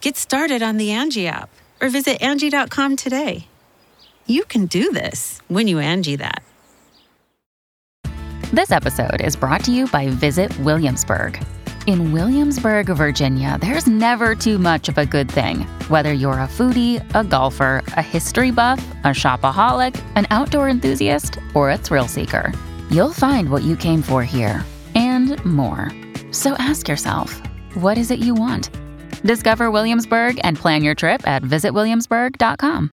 Get started on the Angi app or visit Angi.com today. You can do this when you Angi that. This episode is brought to you by Visit Williamsburg. In Williamsburg, Virginia, there's never too much of a good thing. Whether you're a foodie, a golfer, a history buff, a shopaholic, an outdoor enthusiast, or a thrill seeker, you'll find what you came for here and more. So ask yourself, what is it you want? Discover Williamsburg and plan your trip at visitwilliamsburg.com.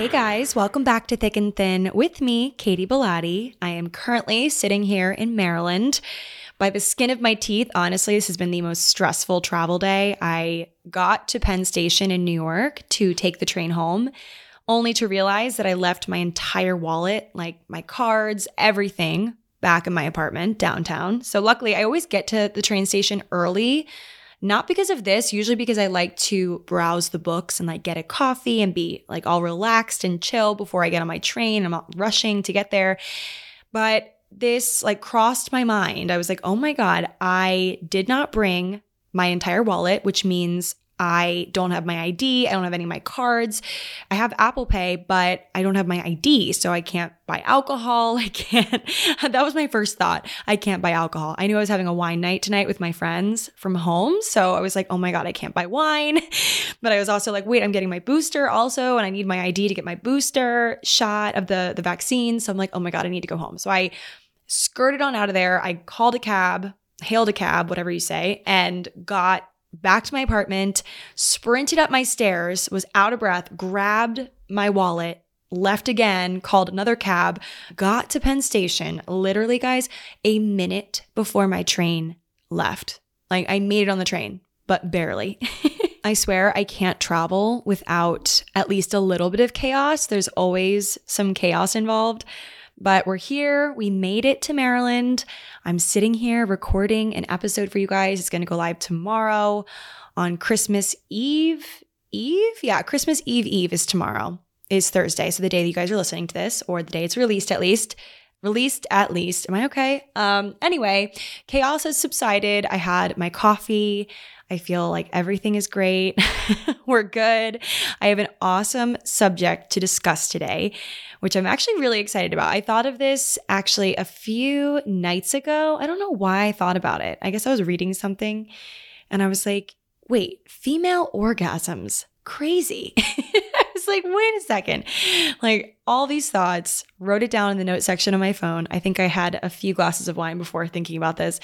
Hey guys, welcome back to Thick and Thin with me, Katy Bellotte. I am currently sitting here in Maryland. By the skin of my teeth, honestly, this has been the most stressful travel day. I got to Penn Station in New York to take the train home, only to realize that I left my entire wallet, like my cards, everything, back in my apartment downtown. So luckily, I always get to the train station early not because of this, usually because I like to browse the books and like get a coffee and be like all relaxed and chill before I get on my train. I'm not rushing to get there. But this like crossed my mind. I was like, oh my God, I did not bring my entire wallet, which means I don't have my ID. I don't have any of my cards. I have Apple Pay, but I don't have my ID. So I can't buy alcohol. I can't. that was my first thought. I can't buy alcohol. I knew I was having a wine night tonight with my friends from home. So I was like, oh my God, I can't buy wine. But I was also like, wait, I'm getting my booster also. And I need my ID to get my booster shot of the, the vaccine. So I'm like, oh my God, I need to go home. So I skirted on out of there. I called a cab, hailed a cab, whatever you say, and got back to my apartment, sprinted up my stairs, was out of breath, grabbed my wallet, left again, called another cab, got to Penn Station, literally, guys, a minute before my train left. Like I made it on the train, but barely. I swear I can't travel without at least a little bit of chaos. There's always some chaos involved. But we're here. We made it to Maryland. I'm sitting here recording an episode for you guys. It's going to go live tomorrow on Christmas Eve. Eve? Yeah, Christmas Eve Eve is tomorrow, is Thursday. So the day that you guys are listening to this, or the day it's released at least. Released at least. Am I okay? Um, anyway, chaos has subsided. I had my coffee. I feel like everything is great. We're good. I have an awesome subject to discuss today, which I'm actually really excited about. I thought of this actually a few nights ago. I don't know why I thought about it. I guess I was reading something and I was like, wait, female orgasms, crazy. I was like, wait a second. Like all these thoughts, wrote it down in the note section of my phone. I think I had a few glasses of wine before thinking about this.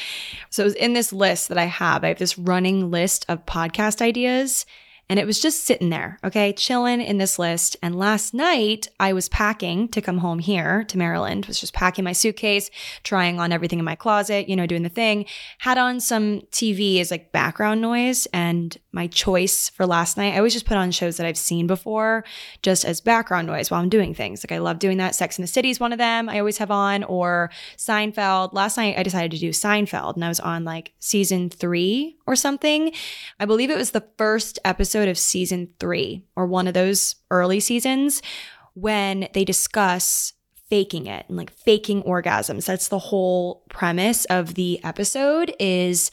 So it was in this list that I have. I have this running list of podcast ideas and it was just sitting there, okay, chilling in this list. And last night I was packing to come home here to Maryland, was just packing my suitcase, trying on everything in my closet, you know, doing the thing. Had on some TV as like background noise. And my choice for last night, I always just put on shows that I've seen before just as background noise while I'm doing things. Like I love doing that. Sex in the City is one of them I always have on, or Seinfeld. Last night I decided to do Seinfeld and I was on like season three or something. I believe it was the first episode of season three or one of those early seasons when they discuss faking it and like faking orgasms. That's the whole premise of the episode is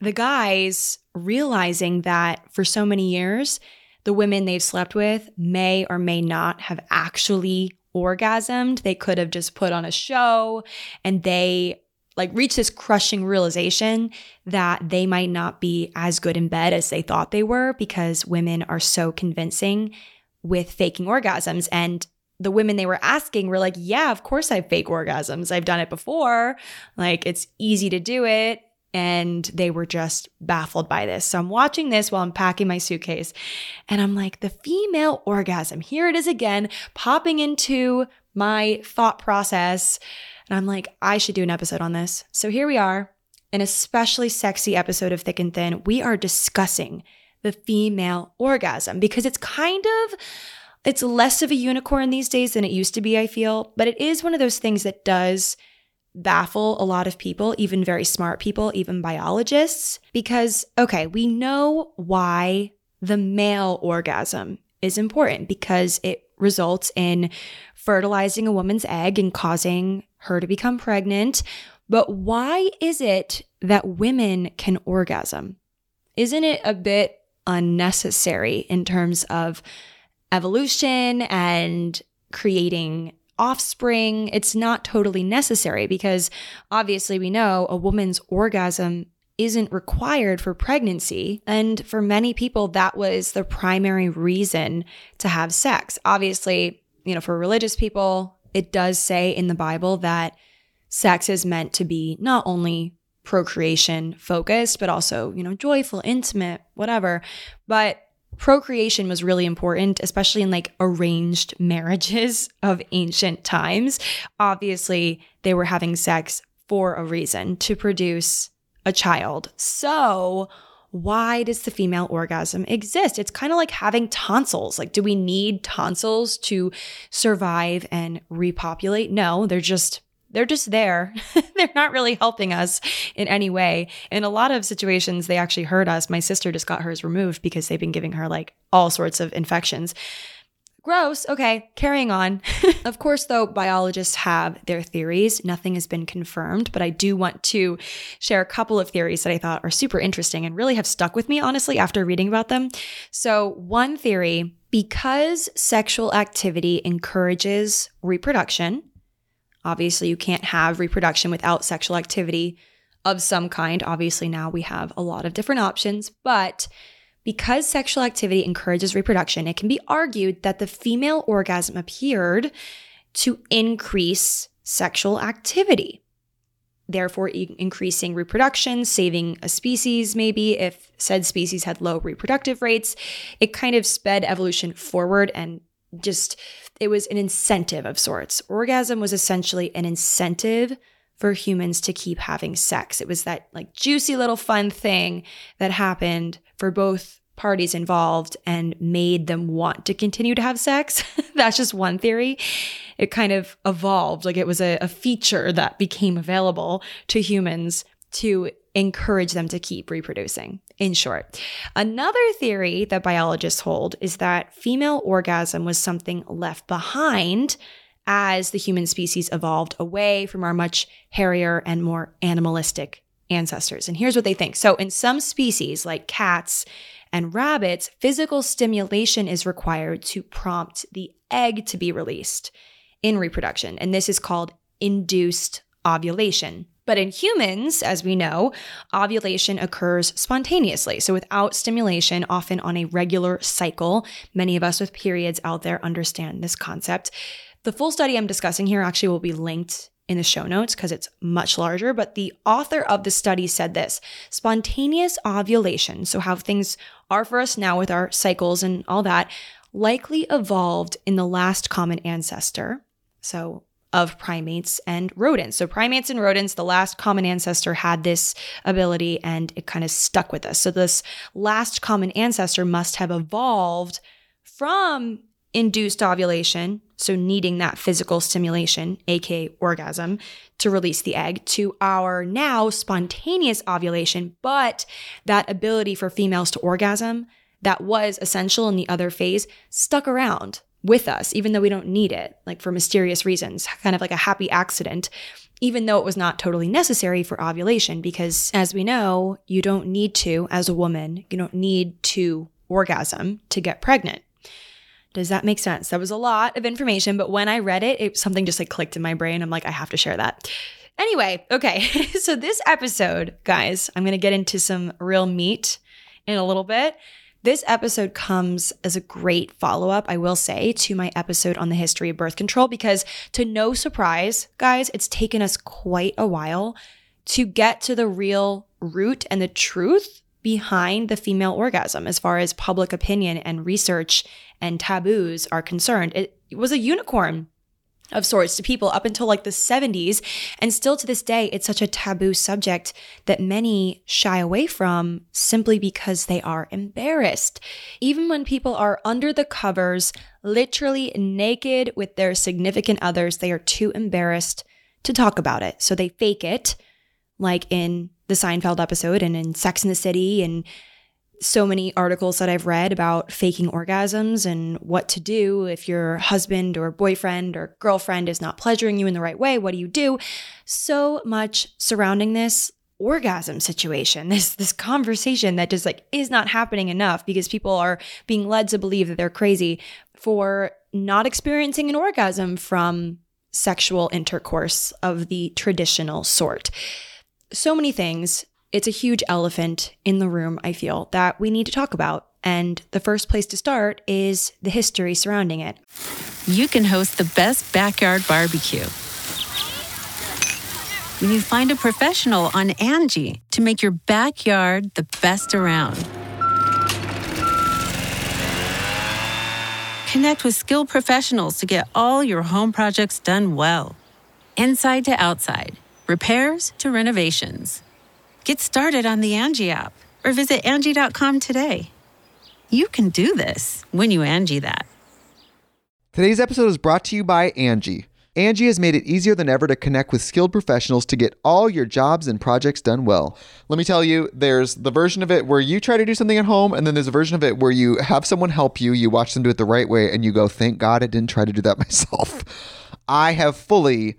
the guys realizing that for so many years, the women they've slept with may or may not have actually orgasmed. They could have just put on a show and they like reach this crushing realization that they might not be as good in bed as they thought they were because women are so convincing with faking orgasms and the women they were asking were like, Yeah, of course I fake orgasms. I've done it before. Like, it's easy to do it. And they were just baffled by this. So I'm watching this while I'm packing my suitcase. And I'm like, The female orgasm, here it is again, popping into my thought process. And I'm like, I should do an episode on this. So here we are, an especially sexy episode of Thick and Thin. We are discussing the female orgasm because it's kind of it's less of a unicorn these days than it used to be, I feel, but it is one of those things that does baffle a lot of people, even very smart people, even biologists, because okay, we know why the male orgasm is important because it results in fertilizing a woman's egg and causing her to become pregnant. But why is it that women can orgasm? Isn't it a bit unnecessary in terms of evolution and creating offspring? It's not totally necessary because obviously we know a woman's orgasm isn't required for pregnancy. And for many people, that was the primary reason to have sex. Obviously, you know, for religious people, it does say in the Bible that sex is meant to be not only procreation focused, but also, you know, joyful, intimate, whatever. But procreation was really important, especially in like arranged marriages of ancient times. Obviously, they were having sex for a reason to produce a child. So, why does the female orgasm exist? It's kind of like having tonsils. Like, do we need tonsils to survive and repopulate? No, they're just they're just there. they're not really helping us in any way. In a lot of situations, they actually hurt us. My sister just got hers removed because they've been giving her like all sorts of infections. Gross. Okay, carrying on. of course, though, biologists have their theories. Nothing has been confirmed, but I do want to share a couple of theories that I thought are super interesting and really have stuck with me, honestly, after reading about them. So, one theory because sexual activity encourages reproduction, obviously, you can't have reproduction without sexual activity of some kind. Obviously, now we have a lot of different options, but because sexual activity encourages reproduction, it can be argued that the female orgasm appeared to increase sexual activity, therefore increasing reproduction, saving a species, maybe if said species had low reproductive rates. It kind of sped evolution forward and just, it was an incentive of sorts. Orgasm was essentially an incentive for humans to keep having sex. It was that like juicy little fun thing that happened for both parties involved and made them want to continue to have sex. That's just one theory. It kind of evolved, like it was a, a, feature that became available to humans to encourage them to keep reproducing, in short. Another theory that biologists hold is that female orgasm was something left behind as the human species evolved away from our much hairier and more animalistic ancestors. And here's what they think. So, in some species, like cats and rabbits, physical stimulation is required to prompt the egg to be released in reproduction. And this is called induced ovulation. But in humans, as we know, ovulation occurs spontaneously. So without stimulation, often on a regular cycle. Many of us with periods out there understand this concept. The full study I'm discussing here actually will be linked in the show notes because it's much larger. But the author of the study said this spontaneous ovulation, so how things are for us now with our cycles and all that, likely evolved in the last common ancestor. So of primates and rodents. So, primates and rodents, the last common ancestor had this ability and it kind of stuck with us. So, this last common ancestor must have evolved from induced ovulation, so needing that physical stimulation, aka orgasm, to release the egg, to our now spontaneous ovulation, but that ability for females to orgasm that was essential in the other phase stuck around with us, even though we don't need it, like for mysterious reasons, kind of like a happy accident, even though it was not totally necessary for ovulation. Because as we know, you don't need to, as a woman, you don't need to orgasm to get pregnant. Does that make sense? That was a lot of information, but when I read it, it something just like clicked in my brain. I'm like, I have to share that. Anyway, okay. so this episode, guys, I'm going to get into some real meat in a little bit. This episode comes as a great follow up, I will say, to my episode on the history of birth control because, to no surprise, guys, it's taken us quite a while to get to the real root and the truth behind the female orgasm as far as public opinion and research and taboos are concerned. It, was a unicorn of sorts to people up until like the 70s. And still to this day, it's such a taboo subject that many shy away from simply because they are embarrassed. Even when people are under the covers, literally naked with their significant others, they are too embarrassed to talk about it. So they fake it, like in the Seinfeld episode and in Sex in the City and so many articles that I've read about faking orgasms and what to do if your husband or boyfriend or girlfriend is not pleasuring you in the right way. What do you do? So much surrounding this orgasm situation, this this conversation that just like is not happening enough because people are being led to believe that they're crazy for not experiencing an orgasm from sexual intercourse of the traditional sort. So many things it's a huge elephant in the room, I feel, that we need to talk about. And the first place to start is the history surrounding it. You can host the best backyard barbecue when you find a professional on Angi to make your backyard the best around. Connect with skilled professionals to get all your home projects done well. Inside to outside, repairs to renovations. Get started on the Angi app or visit Angi.com today. You can do this when you Angi that. Today's episode is brought to you by Angi. Angi has made it easier than ever to connect with skilled professionals to get all your jobs and projects done well. Let me tell you, there's the version of it where you try to do something at home, and then there's a version of it where you have someone help you, you watch them do it the right way, and you go, thank God I didn't try to do that myself. I have fully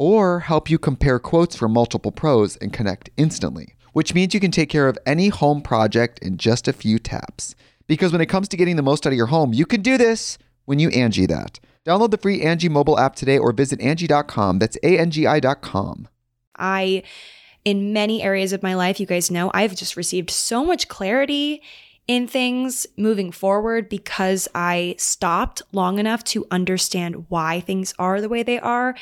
or help you compare quotes from multiple pros and connect instantly, which means you can take care of any home project in just a few taps. Because when it comes to getting the most out of your home, you can do this when you Angi that. Download the free Angi mobile app today or visit Angi.com. That's A-N-G-I dot com. I, in many areas of my life, you guys know, I've just received so much clarity in things moving forward because I stopped long enough to understand why things are the way they are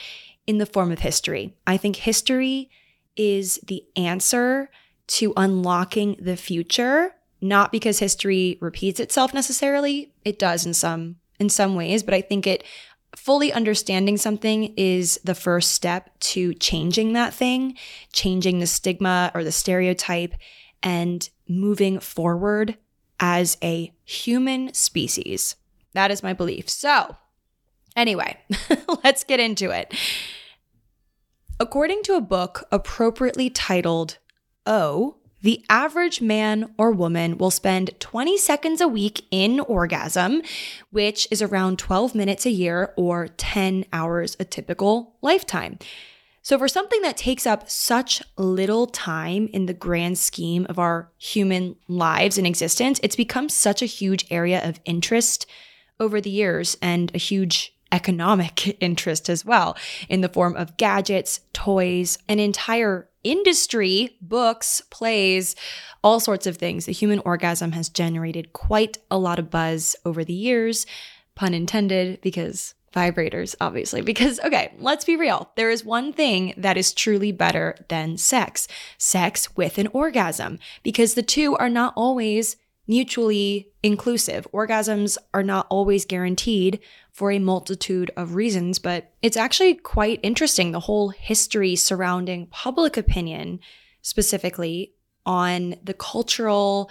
in the form of history. I think history is the answer to unlocking the future not because history repeats itself necessarily. It does in some in some ways, but I think it fully understanding something is the first step to changing that thing, changing the stigma or the stereotype and moving forward as a human species. That is my belief. So, anyway, let's get into it. According to a book appropriately titled Oh, the average man or woman will spend 20 seconds a week in orgasm, which is around 12 minutes a year or 10 hours a typical lifetime. So, for something that takes up such little time in the grand scheme of our human lives and existence, it's become such a huge area of interest over the years and a huge economic interest as well in the form of gadgets, toys, an entire industry, books, plays, all sorts of things. The human orgasm has generated quite a lot of buzz over the years, pun intended, because vibrators, obviously. Because, okay, let's be real. There is one thing that is truly better than sex sex with an orgasm, because the two are not always mutually inclusive. Orgasms are not always guaranteed for a multitude of reasons, but it's actually quite interesting the whole history surrounding public opinion, specifically on the cultural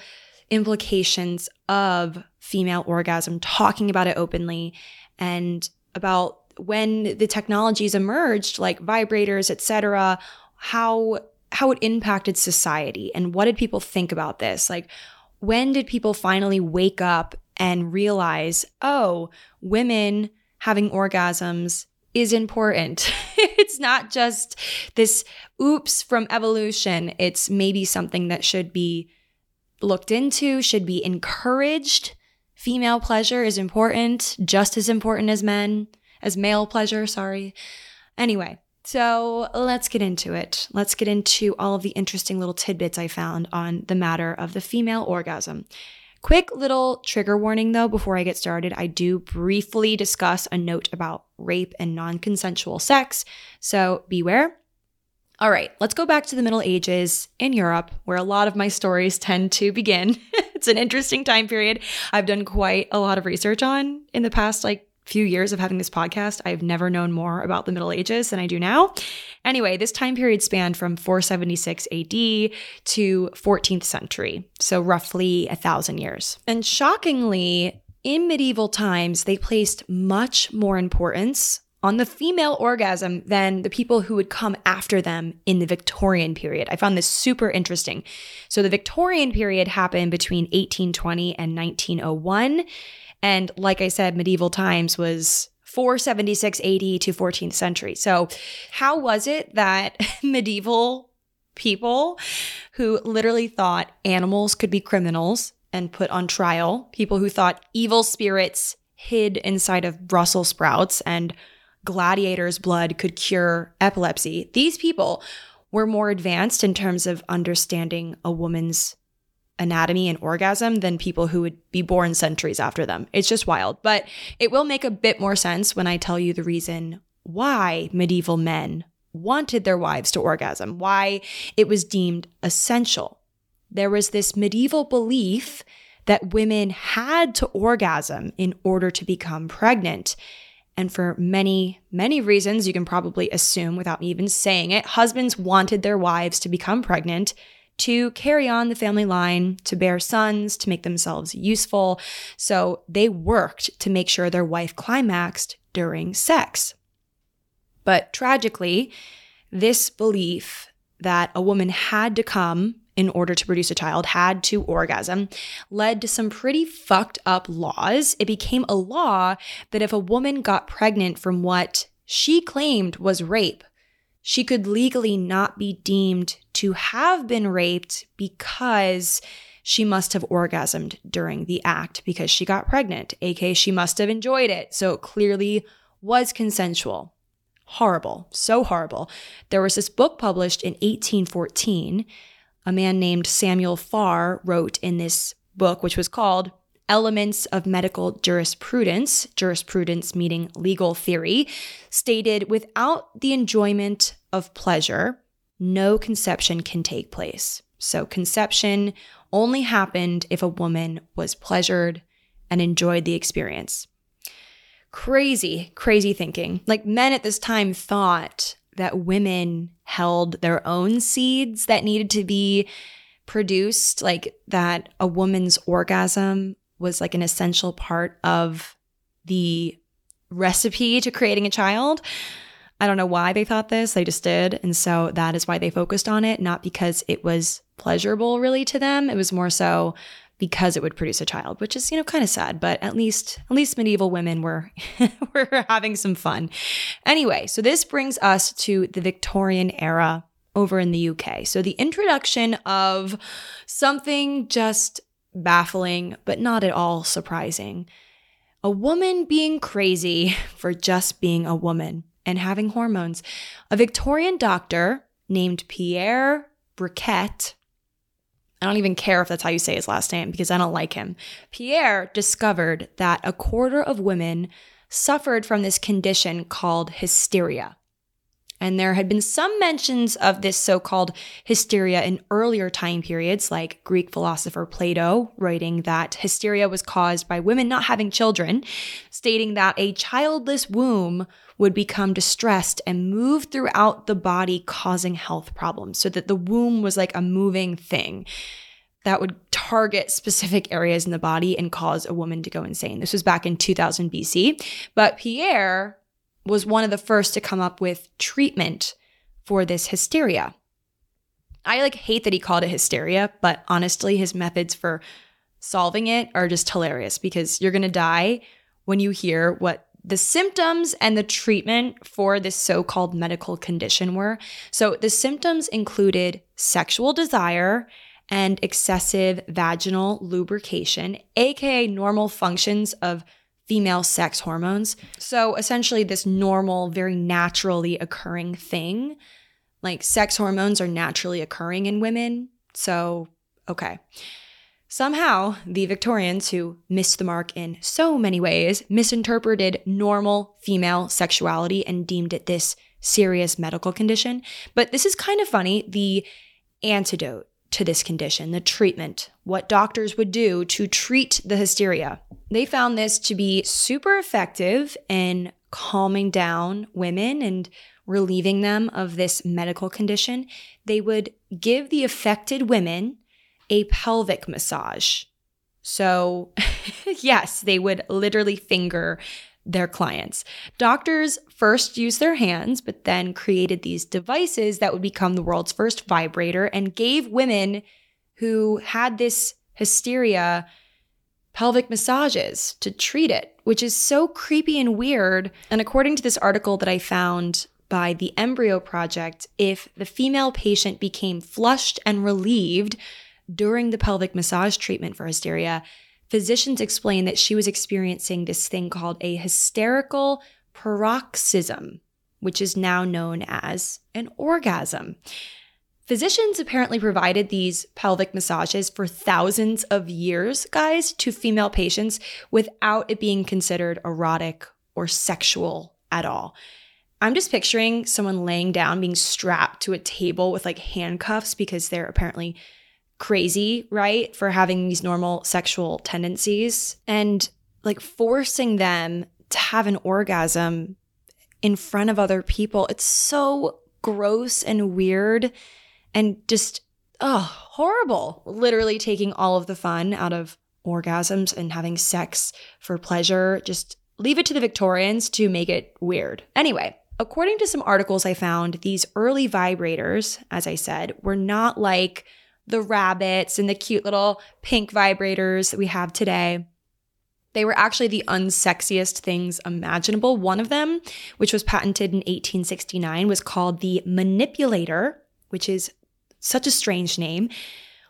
implications of female orgasm, talking about it openly, and about when the technologies emerged, like vibrators, etc., how how it impacted society and what did people think about this? Like, when did people finally wake up and realize, oh, women having orgasms is important. it's not just this oops from evolution. It's maybe something that should be looked into, should be encouraged. Female pleasure is important, just as important as men, as male pleasure, sorry. Anyway, so let's get into it. Let's get into all of the interesting little tidbits I found on the matter of the female orgasm. Quick little trigger warning though before I get started. I do briefly discuss a note about rape and non consensual sex, so beware. All right, let's go back to the Middle Ages in Europe, where a lot of my stories tend to begin. it's an interesting time period I've done quite a lot of research on in the past like few years of having this podcast, I've never known more about the Middle Ages than I do now. Anyway, this time period spanned from 476 AD to 14th century, so roughly a thousand years. And shockingly, in medieval times, they placed much more importance on the female orgasm than the people who would come after them in the Victorian period. I found this super interesting. So, the Victorian period happened between 1820 and 1901. And like I said, medieval times was 476 AD to 14th century. So, how was it that medieval people who literally thought animals could be criminals and put on trial, people who thought evil spirits hid inside of Brussels sprouts and gladiators' blood could cure epilepsy, these people were more advanced in terms of understanding a woman's anatomy and orgasm than people who would be born centuries after them. It's just wild. But it will make a bit more sense when I tell you the reason why medieval men wanted their wives to orgasm, why it was deemed essential. There was this medieval belief that women had to orgasm in order to become pregnant. And for many, many reasons, you can probably assume without me even saying it, husbands wanted their wives to become pregnant to carry on the family line, to bear sons, to make themselves useful. So they worked to make sure their wife climaxed during sex. But tragically, this belief that a woman had to come in order to produce a child, had to orgasm, led to some pretty fucked up laws. It became a law that if a woman got pregnant from what she claimed was rape, she could legally not be deemed to have been raped because she must have orgasmed during the act because she got pregnant, aka she must have enjoyed it. So it clearly was consensual. Horrible, so horrible. There was this book published in 1814. A man named Samuel Farr wrote in this book, which was called Elements of Medical Jurisprudence, jurisprudence meaning legal theory, stated without the enjoyment of pleasure, no conception can take place. So conception only happened if a woman was pleasured and enjoyed the experience. Crazy, crazy thinking. Like men at this time thought that women held their own seeds that needed to be produced, like that a woman's orgasm was like an essential part of the recipe to creating a child. I don't know why they thought this, they just did. And so that is why they focused on it, not because it was pleasurable really to them. It was more so because it would produce a child, which is, you know, kind of sad, but at least at least medieval women were were having some fun. Anyway, so this brings us to the Victorian era over in the UK. So the introduction of something just baffling, but not at all surprising. A woman being crazy for just being a woman and having hormones. A Victorian doctor named Pierre Briquet, I don't even care if that's how you say his last name because I don't like him. Pierre discovered that a quarter of women suffered from this condition called hysteria. And there had been some mentions of this so called hysteria in earlier time periods, like Greek philosopher Plato writing that hysteria was caused by women not having children, stating that a childless womb would become distressed and move throughout the body, causing health problems. So that the womb was like a moving thing that would target specific areas in the body and cause a woman to go insane. This was back in 2000 BC. But Pierre was one of the first to come up with treatment for this hysteria. I like hate that he called it hysteria, but honestly, his methods for solving it are just hilarious because you're going to die when you hear what the symptoms and the treatment for this so called medical condition were. So, the symptoms included sexual desire and excessive vaginal lubrication, aka normal functions of female sex hormones. So essentially, this normal, very naturally occurring thing, like sex hormones are naturally occurring in women. So, okay. Somehow, the Victorians, who missed the mark in so many ways, misinterpreted normal female sexuality and deemed it this serious medical condition. But this is kind of funny. The antidote to this condition, the treatment, what doctors would do to treat the hysteria. They found this to be super effective in calming down women and relieving them of this medical condition. They would give the affected women a pelvic massage. So, yes, they would literally finger their clients. Doctors first used their hands, but then created these devices that would become the world's first vibrator and gave women who had this hysteria pelvic massages to treat it, which is so creepy and weird. And according to this article that I found by the Embryo Project, if the female patient became flushed and relieved during the pelvic massage treatment for hysteria, physicians explained that she was experiencing this thing called a hysterical paroxysm, which is now known as an orgasm. Physicians apparently provided these pelvic massages for thousands of years, guys, to female patients without it being considered erotic or sexual at all. I'm just picturing someone laying down, being strapped to a table with like handcuffs because they're apparently crazy, right? For having these normal sexual tendencies and like forcing them to have an orgasm in front of other people. It's so gross and weird and just, oh, horrible. Literally taking all of the fun out of orgasms and having sex for pleasure. Just leave it to the Victorians to make it weird. Anyway, according to some articles I found, these early vibrators, as I said, were not like the rabbits and the cute little pink vibrators that we have today. They were actually the unsexiest things imaginable. One of them, which was patented in 1869, was called the manipulator, which is such a strange name,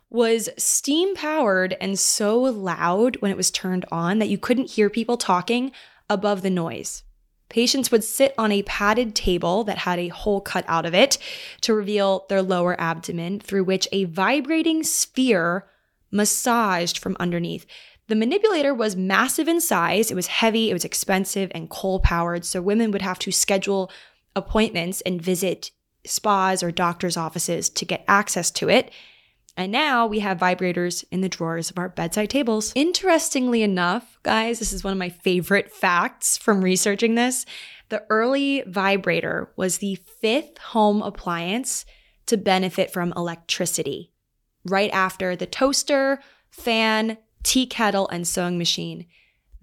was steam powered and so loud when it was turned on that you couldn't hear people talking above the noise. Patients would sit on a padded table that had a hole cut out of it to reveal their lower abdomen, through which a vibrating sphere massaged from underneath. The manipulator was massive in size, it was heavy, it was expensive, and coal powered, so women would have to schedule appointments and visit spas or doctor's offices to get access to it. And now we have vibrators in the drawers of our bedside tables. Interestingly enough, guys, this is one of my favorite facts from researching this. The early vibrator was the fifth home appliance to benefit from electricity, right after the toaster, fan, tea kettle, and sewing machine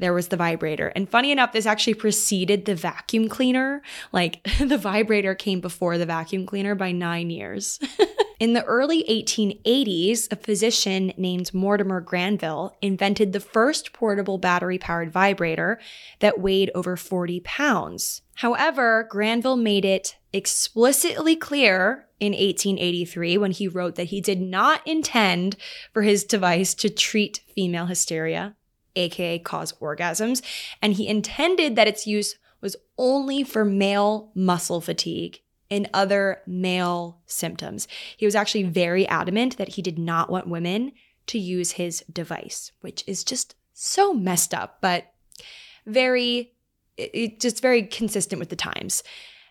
there was the vibrator. And funny enough, this actually preceded the vacuum cleaner. Like the vibrator came before the vacuum cleaner by nine years. In the early 1880s, a physician named Mortimer Granville invented the first portable battery powered vibrator that weighed over 40 pounds. However, Granville made it explicitly clear in 1883 when he wrote that he did not intend for his device to treat female hysteria aka cause orgasms, and he intended that its use was only for male muscle fatigue and other male symptoms. He was actually very adamant that he did not want women to use his device, which is just so messed up, but very, it, just very consistent with the times.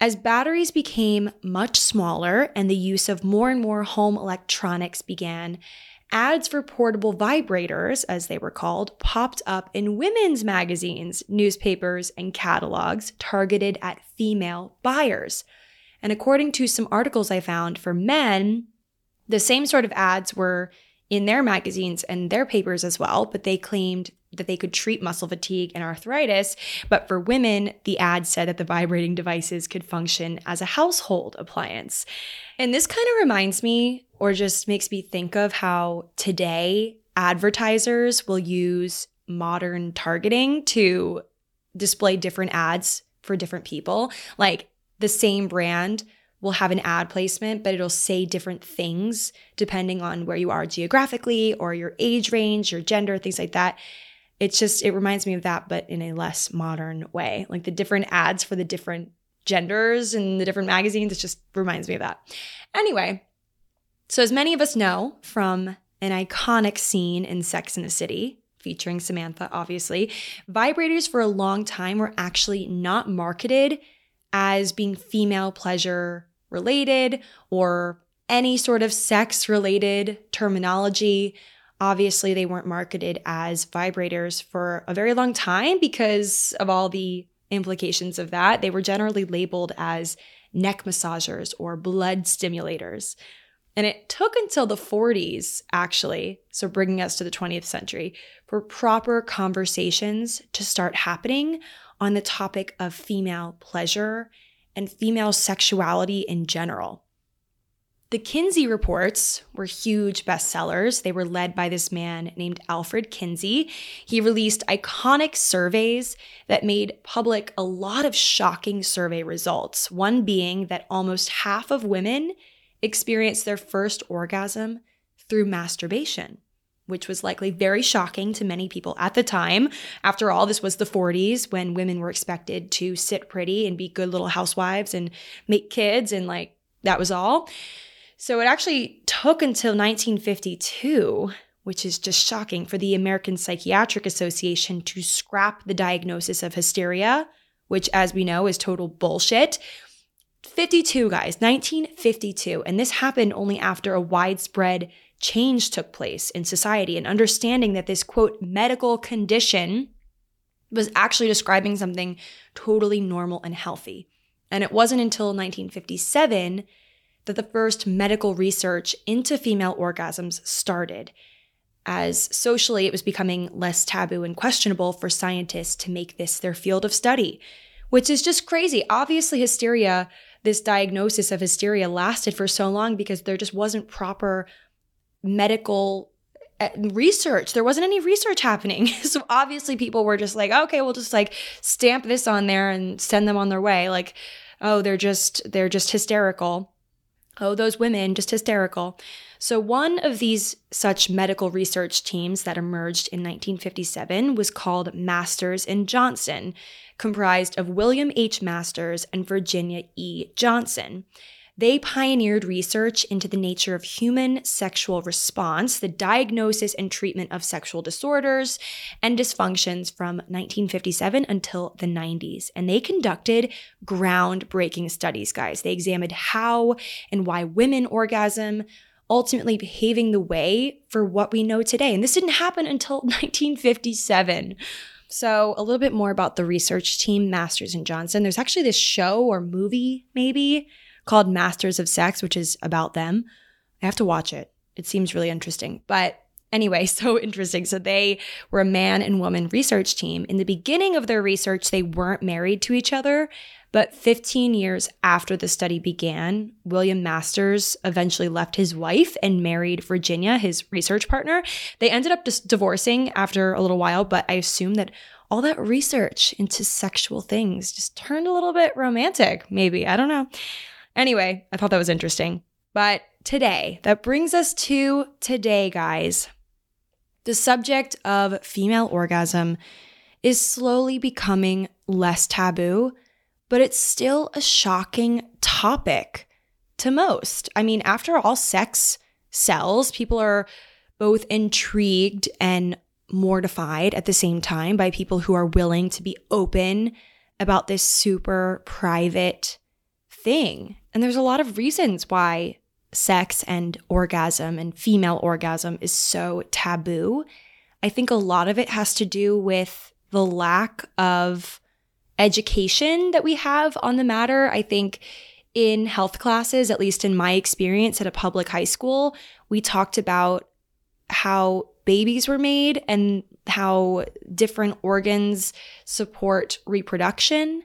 As batteries became much smaller and the use of more and more home electronics began, ads for portable vibrators, as they were called, popped up in women's magazines, newspapers, and catalogs targeted at female buyers. And according to some articles I found for men, the same sort of ads were in their magazines and their papers as well, but they claimed that they could treat muscle fatigue and arthritis. But for women, the ad said that the vibrating devices could function as a household appliance. And this kind of reminds me, or just makes me think of how today advertisers will use modern targeting to display different ads for different people. Like the same brand will have an ad placement, but it'll say different things depending on where you are geographically or your age range, your gender, things like that it's just it reminds me of that but in a less modern way. Like the different ads for the different genders and the different magazines it just reminds me of that. Anyway so as many of us know from an iconic scene in sex and the city featuring samantha obviously vibrators for a long time were actually not marketed as being female pleasure related or any sort of sex related terminology Obviously, they weren't marketed as vibrators for a very long time because of all the implications of that. They were generally labeled as neck massagers or blood stimulators. And it took until the 40s, actually, so bringing us to the 20th century, for proper conversations to start happening on the topic of female pleasure and female sexuality in general. The Kinsey reports were huge bestsellers. They were led by this man named Alfred Kinsey. He released iconic surveys that made public a lot of shocking survey results, one being that almost half of women experienced their first orgasm through masturbation, which was likely very shocking to many people at the time. After all, this was the 40s when women were expected to sit pretty and be good little housewives and make kids, and like that was all. So it actually took until 1952, which is just shocking, for the American Psychiatric Association to scrap the diagnosis of hysteria, which, as we know, is total bullshit. 52, guys, 1952. And this happened only after a widespread change took place in society and understanding that this quote medical condition was actually describing something totally normal and healthy. And it wasn't until 1957 that the first medical research into female orgasms started, as socially it was becoming less taboo and questionable for scientists to make this their field of study, which is just crazy. Obviously, hysteria, this diagnosis of hysteria lasted for so long because there just wasn't proper medical uh, research. There wasn't any research happening. so obviously people were just like, okay, we'll just like stamp this on there and send them on their way. Like, oh, they're just they're just hysterical. Oh, those women just hysterical. So one of these such medical research teams that emerged in 1957 was called Masters and Johnson, comprised of William H. Masters and Virginia E. Johnson. They pioneered research into the nature of human sexual response, the diagnosis and treatment of sexual disorders and dysfunctions from 1957 until the 90s. And they conducted groundbreaking studies, guys. They examined how and why women orgasm, ultimately paving the way for what we know today. And this didn't happen until 1957. So, a little bit more about the research team, Masters and Johnson. There's actually this show or movie, maybe, called Masters of Sex, which is about them. I have to watch it. It seems really interesting. But anyway, so interesting. So they were a man and woman research team. In the beginning of their research, they weren't married to each other. But 15 years after the study began, William Masters eventually left his wife and married Virginia, his research partner. They ended up just divorcing after a little while, but I assume that all that research into sexual things just turned a little bit romantic, maybe. I don't know. Anyway, I thought that was interesting. But today, that brings us to today, guys. The subject of female orgasm is slowly becoming less taboo, but it's still a shocking topic to most. I mean, after all, sex sells. People are both intrigued and mortified at the same time by people who are willing to be open about this super private thing. And there's a lot of reasons why sex and orgasm and female orgasm is so taboo. I think a lot of it has to do with the lack of education that we have on the matter. I think in health classes, at least in my experience at a public high school, we talked about how babies were made and how different organs support reproduction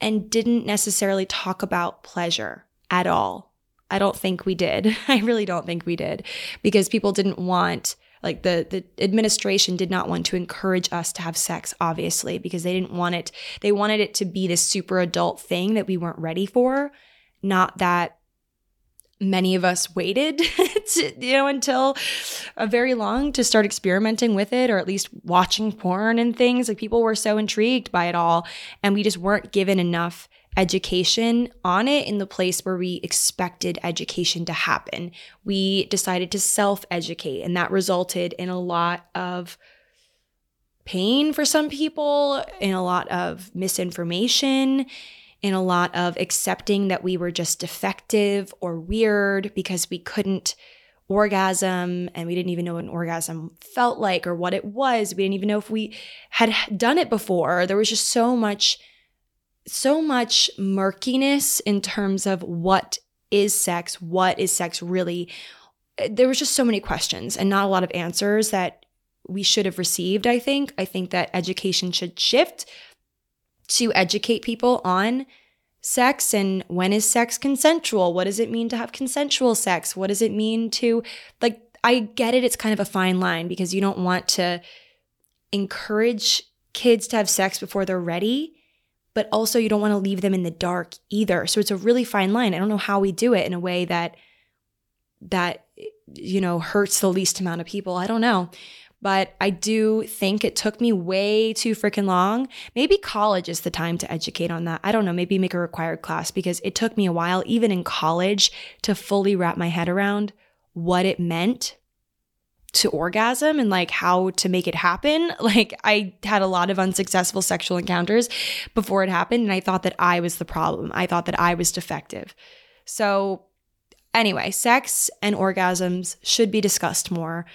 and didn't necessarily talk about pleasure at all. I don't think we did. I really don't think we did because people didn't want like the the administration did not want to encourage us to have sex obviously because they didn't want it they wanted it to be this super adult thing that we weren't ready for not that many of us waited to, you know until a very long to start experimenting with it or at least watching porn and things. Like people were so intrigued by it all and we just weren't given enough education on it in the place where we expected education to happen. We decided to self-educate and that resulted in a lot of pain for some people in a lot of misinformation in a lot of accepting that we were just defective or weird because we couldn't orgasm and we didn't even know what an orgasm felt like or what it was. We didn't even know if we had done it before. There was just so much so much murkiness in terms of what is sex, what is sex really. There was just so many questions and not a lot of answers that we should have received, I think. I think that education should shift to educate people on sex and when is sex consensual? What does it mean to have consensual sex? What does it mean to, like, I get it, it's kind of a fine line because you don't want to encourage kids to have sex before they're ready, but also you don't want to leave them in the dark either. So it's a really fine line. I don't know how we do it in a way that, that, you know, hurts the least amount of people. I don't know but I do think it took me way too freaking long. Maybe college is the time to educate on that. I don't know, maybe make a required class because it took me a while, even in college, to fully wrap my head around what it meant to orgasm and like how to make it happen. Like I had a lot of unsuccessful sexual encounters before it happened and I thought that I was the problem. I thought that I was defective. So anyway, sex and orgasms should be discussed more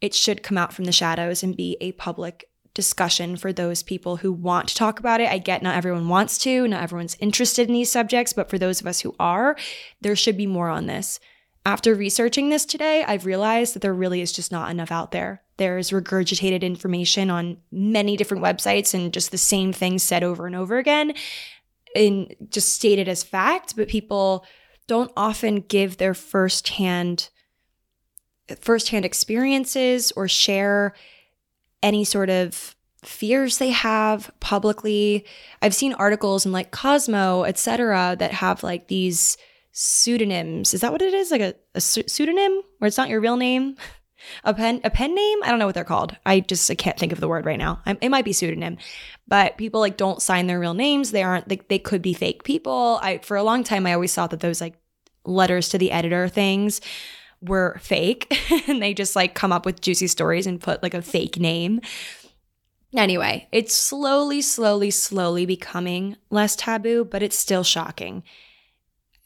it should come out from the shadows and be a public discussion for those people who want to talk about it. I get not everyone wants to, not everyone's interested in these subjects, but for those of us who are, there should be more on this. After researching this today, I've realized that there really is just not enough out there. There's regurgitated information on many different websites and just the same things said over and over again and just stated as fact, but people don't often give their firsthand firsthand experiences or share any sort of fears they have publicly. I've seen articles in like Cosmo, etc., that have like these pseudonyms. Is that what it is? Like a, a pseudonym where it's not your real name? A pen, a pen name? I don't know what they're called. I just I can't think of the word right now. I'm, it might be pseudonym, but people like don't sign their real names. They aren't. They, they could be fake people. I for a long time I always thought that those like letters to the editor things were fake and they just like come up with juicy stories and put like a fake name. Anyway, it's slowly, slowly, slowly becoming less taboo, but it's still shocking.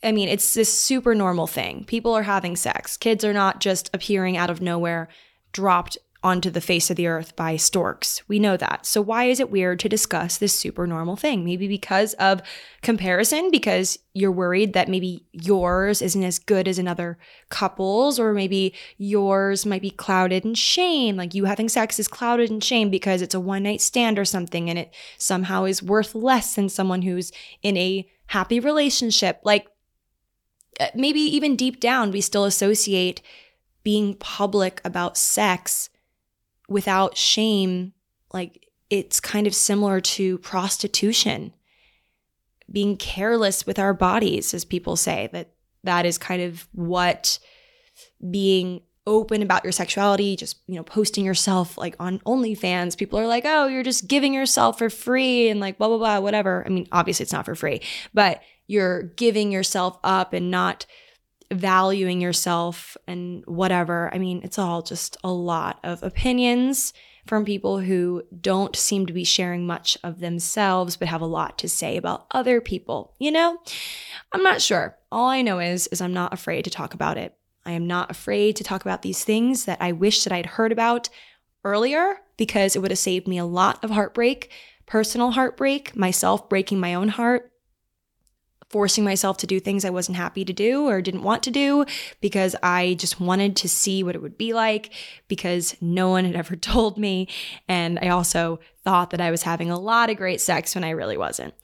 I mean, it's this super normal thing. People are having sex. Kids are not just appearing out of nowhere, dropped onto the face of the earth by storks. We know that. So, why is it weird to discuss this super normal thing? Maybe because of comparison, because you're worried that maybe yours isn't as good as another couple's, or maybe yours might be clouded in shame. Like you having sex is clouded in shame because it's a one night stand or something, and it somehow is worth less than someone who's in a happy relationship. Like, uh, maybe even deep down, we still associate being public about sex without shame. Like it's kind of similar to prostitution, being careless with our bodies, as people say, that that is kind of what being open about your sexuality, just, you know, posting yourself like on OnlyFans. People are like, oh, you're just giving yourself for free and like blah, blah, blah, whatever. I mean, obviously it's not for free, but you're giving yourself up and not valuing yourself and whatever. I mean, it's all just a lot of opinions from people who don't seem to be sharing much of themselves but have a lot to say about other people, you know? I'm not sure. All I know is is I'm not afraid to talk about it. I am not afraid to talk about these things that I wish that I'd heard about earlier because it would have saved me a lot of heartbreak, personal heartbreak, myself breaking my own heart forcing myself to do things I wasn't happy to do or didn't want to do because I just wanted to see what it would be like because no one had ever told me. And I also thought that I was having a lot of great sex when I really wasn't.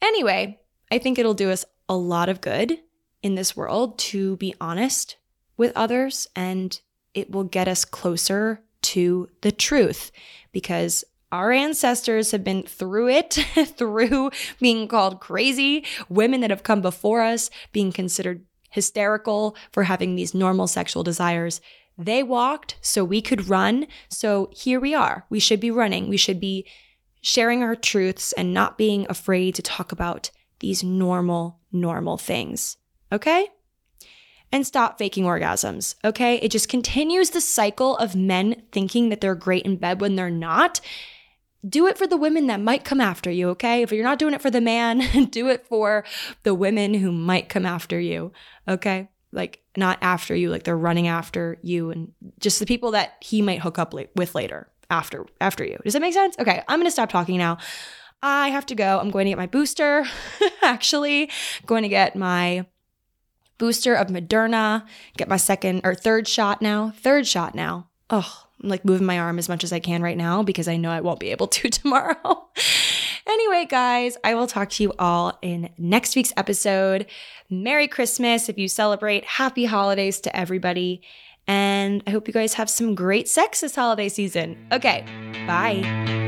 Anyway, I think it'll do us a lot of good in this world to be honest with others and it will get us closer to the truth because our ancestors have been through it, through being called crazy, women that have come before us being considered hysterical for having these normal sexual desires. They walked so we could run. So here we are. We should be running. We should be sharing our truths and not being afraid to talk about these normal, normal things. Okay? And stop faking orgasms. Okay? It just continues the cycle of men thinking that they're great in bed when they're not do it for the women that might come after you, okay? If you're not doing it for the man, do it for the women who might come after you, okay? Like not after you, like they're running after you and just the people that he might hook up with later after after you. Does that make sense? Okay, I'm to stop talking now. I have to go. I'm going to get my booster. Actually, going to get my booster of Moderna, get my second or third shot now. Third shot now. Oh, I'm like moving my arm as much as I can right now because I know I won't be able to tomorrow. anyway, guys, I will talk to you all in next week's episode. Merry Christmas if you celebrate. Happy holidays to everybody. And I hope you guys have some great sex this holiday season. Okay, bye.